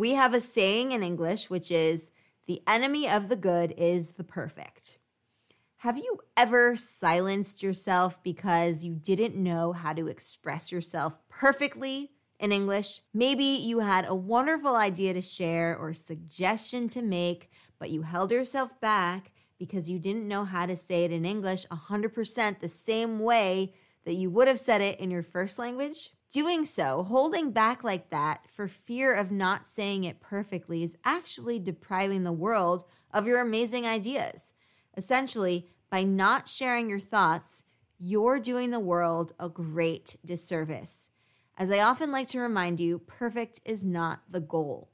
We have a saying in English, which is the enemy of the good is the perfect. Have you ever silenced yourself because you didn't know how to express yourself perfectly in English? Maybe you had a wonderful idea to share or suggestion to make, but you held yourself back because you didn't know how to say it in English 100% the same way that you would have said it in your first language? Doing so, holding back like that for fear of not saying it perfectly, is actually depriving the world of your amazing ideas. Essentially, by not sharing your thoughts, you're doing the world a great disservice. As I often like to remind you, perfect is not the goal.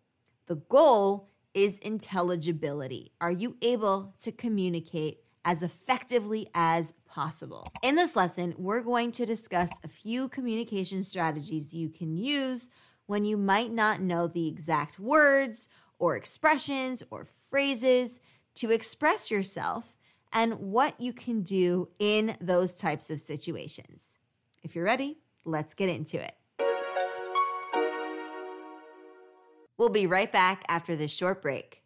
The goal is intelligibility. Are you able to communicate as effectively as possible. In this lesson, we're going to discuss a few communication strategies you can use when you might not know the exact words or expressions or phrases to express yourself and what you can do in those types of situations. If you're ready, let's get into it. We'll be right back after this short break.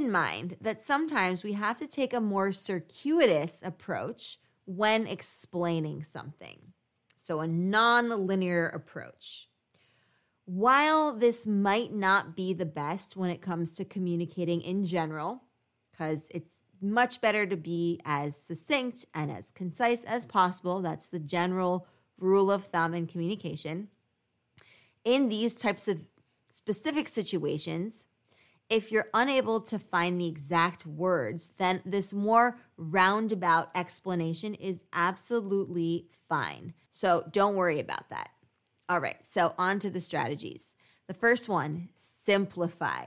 In mind that sometimes we have to take a more circuitous approach when explaining something. So, a non-linear approach. While this might not be the best when it comes to communicating in general, because it's much better to be as succinct and as concise as possible. That's the general rule of thumb in communication. In these types of specific situations, if you're unable to find the exact words, then this more roundabout explanation is absolutely fine. So don't worry about that. All right, so on to the strategies. The first one simplify.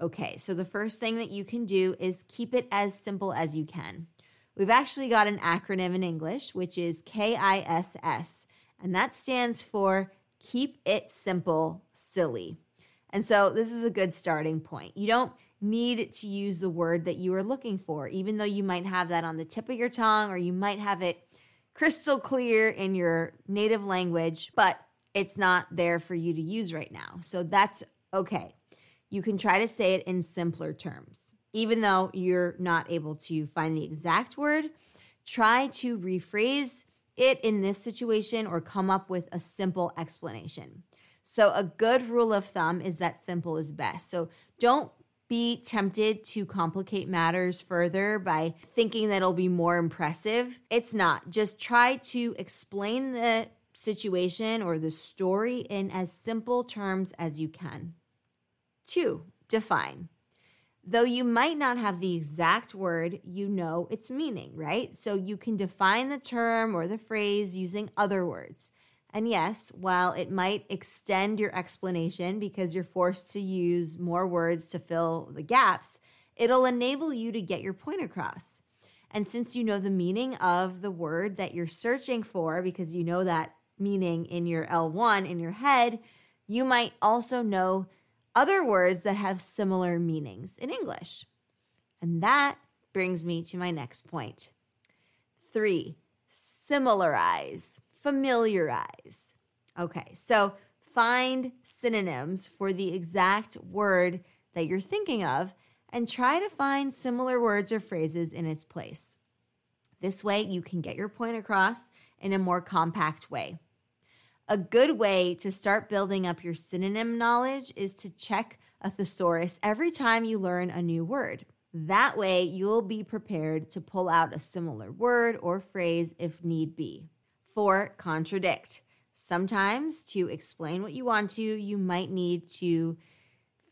Okay, so the first thing that you can do is keep it as simple as you can. We've actually got an acronym in English, which is KISS, and that stands for Keep It Simple, Silly. And so this is a good starting point. You don't need to use the word that you are looking for, even though you might have that on the tip of your tongue or you might have it crystal clear in your native language, but it's not there for you to use right now. So that's okay you can try to say it in simpler terms. Even though you're not able to find the exact word, try to rephrase it in this situation or come up with a simple explanation. So, a good rule of thumb is that simple is best. So, don't be tempted to complicate matters further by thinking that it'll be more impressive. It's not. Just try to explain the situation or the story in as simple terms as you can. Two, define. Though you might not have the exact word, you know its meaning, right? So you can define the term or the phrase using other words. And yes, while it might extend your explanation because you're forced to use more words to fill the gaps, it'll enable you to get your point across. And since you know the meaning of the word that you're searching for, because you know that meaning in your L1 in your head, you might also know other words that have similar meanings in English. And that brings me to my next point. Three, similarize, familiarize. Okay, so find synonyms for the exact word that you're thinking of and try to find similar words or phrases in its place. This way, you can get your point across in a more compact way. A good way to start building up your synonym knowledge is to check a thesaurus every time you learn a new word. That way, you'll be prepared to pull out a similar word or phrase if need be. Four contradict. Sometimes, to explain what you want to, you might need to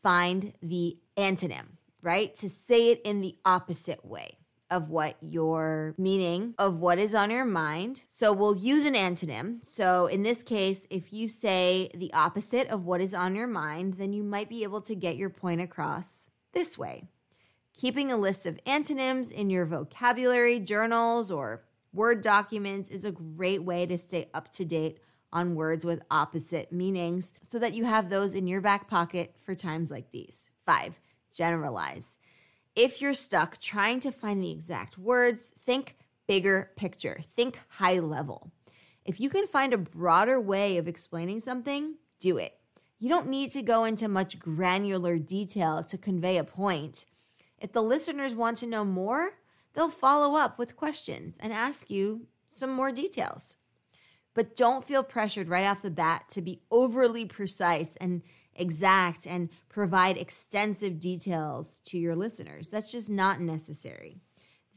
find the antonym, right? To say it in the opposite way of what your meaning of what is on your mind. So we'll use an antonym. So in this case, if you say the opposite of what is on your mind, then you might be able to get your point across this way. Keeping a list of antonyms in your vocabulary journals or Word documents is a great way to stay up to date on words with opposite meanings so that you have those in your back pocket for times like these. Five, generalize. If you're stuck trying to find the exact words, think bigger picture, think high level. If you can find a broader way of explaining something, do it. You don't need to go into much granular detail to convey a point. If the listeners want to know more, they'll follow up with questions and ask you some more details. But don't feel pressured right off the bat to be overly precise and exact and provide extensive details to your listeners. That's just not necessary.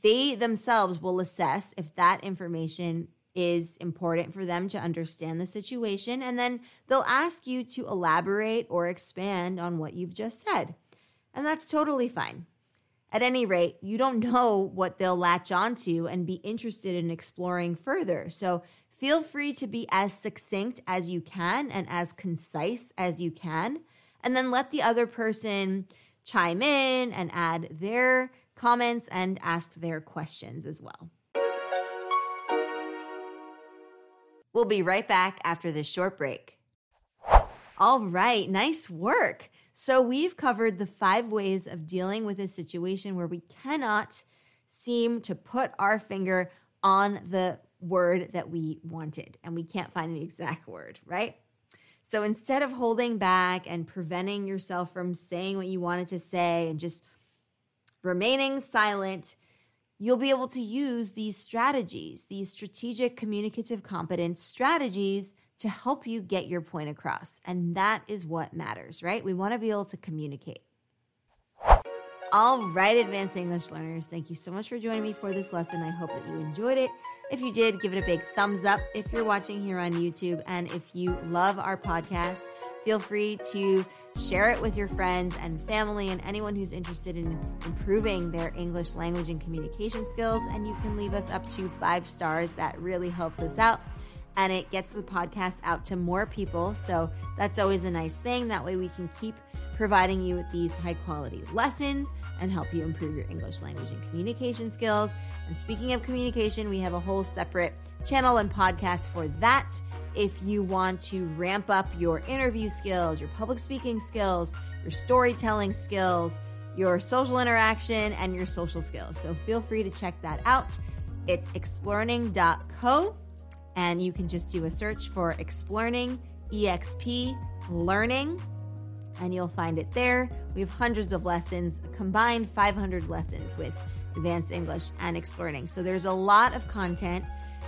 They themselves will assess if that information is important for them to understand the situation, and then they'll ask you to elaborate or expand on what you've just said. And that's totally fine. At any rate, you don't know what they'll latch onto and be interested in exploring further. So Feel free to be as succinct as you can and as concise as you can. And then let the other person chime in and add their comments and ask their questions as well. We'll be right back after this short break. All right, nice work. So, we've covered the five ways of dealing with a situation where we cannot seem to put our finger on the word that we wanted and we can't find the exact word, right? So instead of holding back and preventing yourself from saying what you wanted to say and just remaining silent, you'll be able to use these strategies, these strategic communicative competence strategies to help you get your point across. And that is what matters, right? We want to be able to communicate. All right, advanced English learners, thank you so much for joining me for this lesson. I hope that you enjoyed it. If you did, give it a big thumbs up if you're watching here on YouTube. And if you love our podcast, feel free to share it with your friends and family and anyone who's interested in improving their English language and communication skills. And you can leave us up to five stars. That really helps us out and it gets the podcast out to more people. So that's always a nice thing. That way we can keep providing you with these high quality lessons and help you improve your English language and communication skills. And speaking of communication, we have a whole separate channel and podcast for that. If you want to ramp up your interview skills, your public speaking skills, your storytelling skills, your social interaction, and your social skills. So feel free to check that out. It's explearning.co, and you can just do a search for Explearning, EXP Learning and you'll find it there. We have hundreds of lessons, combined 500 lessons with advanced English and Explearning. So there's a lot of content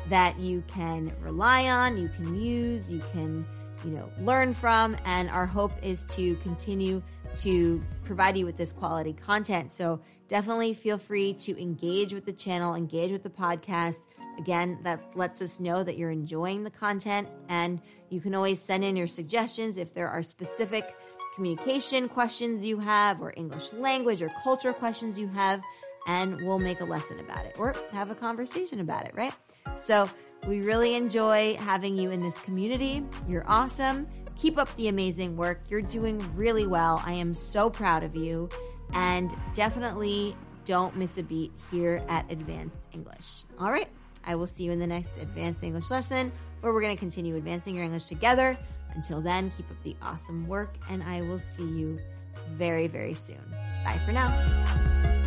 that you can rely on, you can use, you can, you know, learn from, and our hope is to continue to provide you with this quality content. So definitely feel free to engage with the channel, engage with the podcast. Again, that lets us know that you're enjoying the content and you can always send in your suggestions if there are specific communication questions you have, or English language or culture questions you have, and we'll make a lesson about it or have a conversation about it, right? So we really enjoy having you in this community. You're awesome. Keep up the amazing work. You're doing really well. I am so proud of you. And definitely don't miss a beat here at Advanced English. All right. I will see you in the next Advanced English lesson where we're going to continue advancing your English together. Until then, keep up the awesome work, and I will see you very, very soon. Bye for now.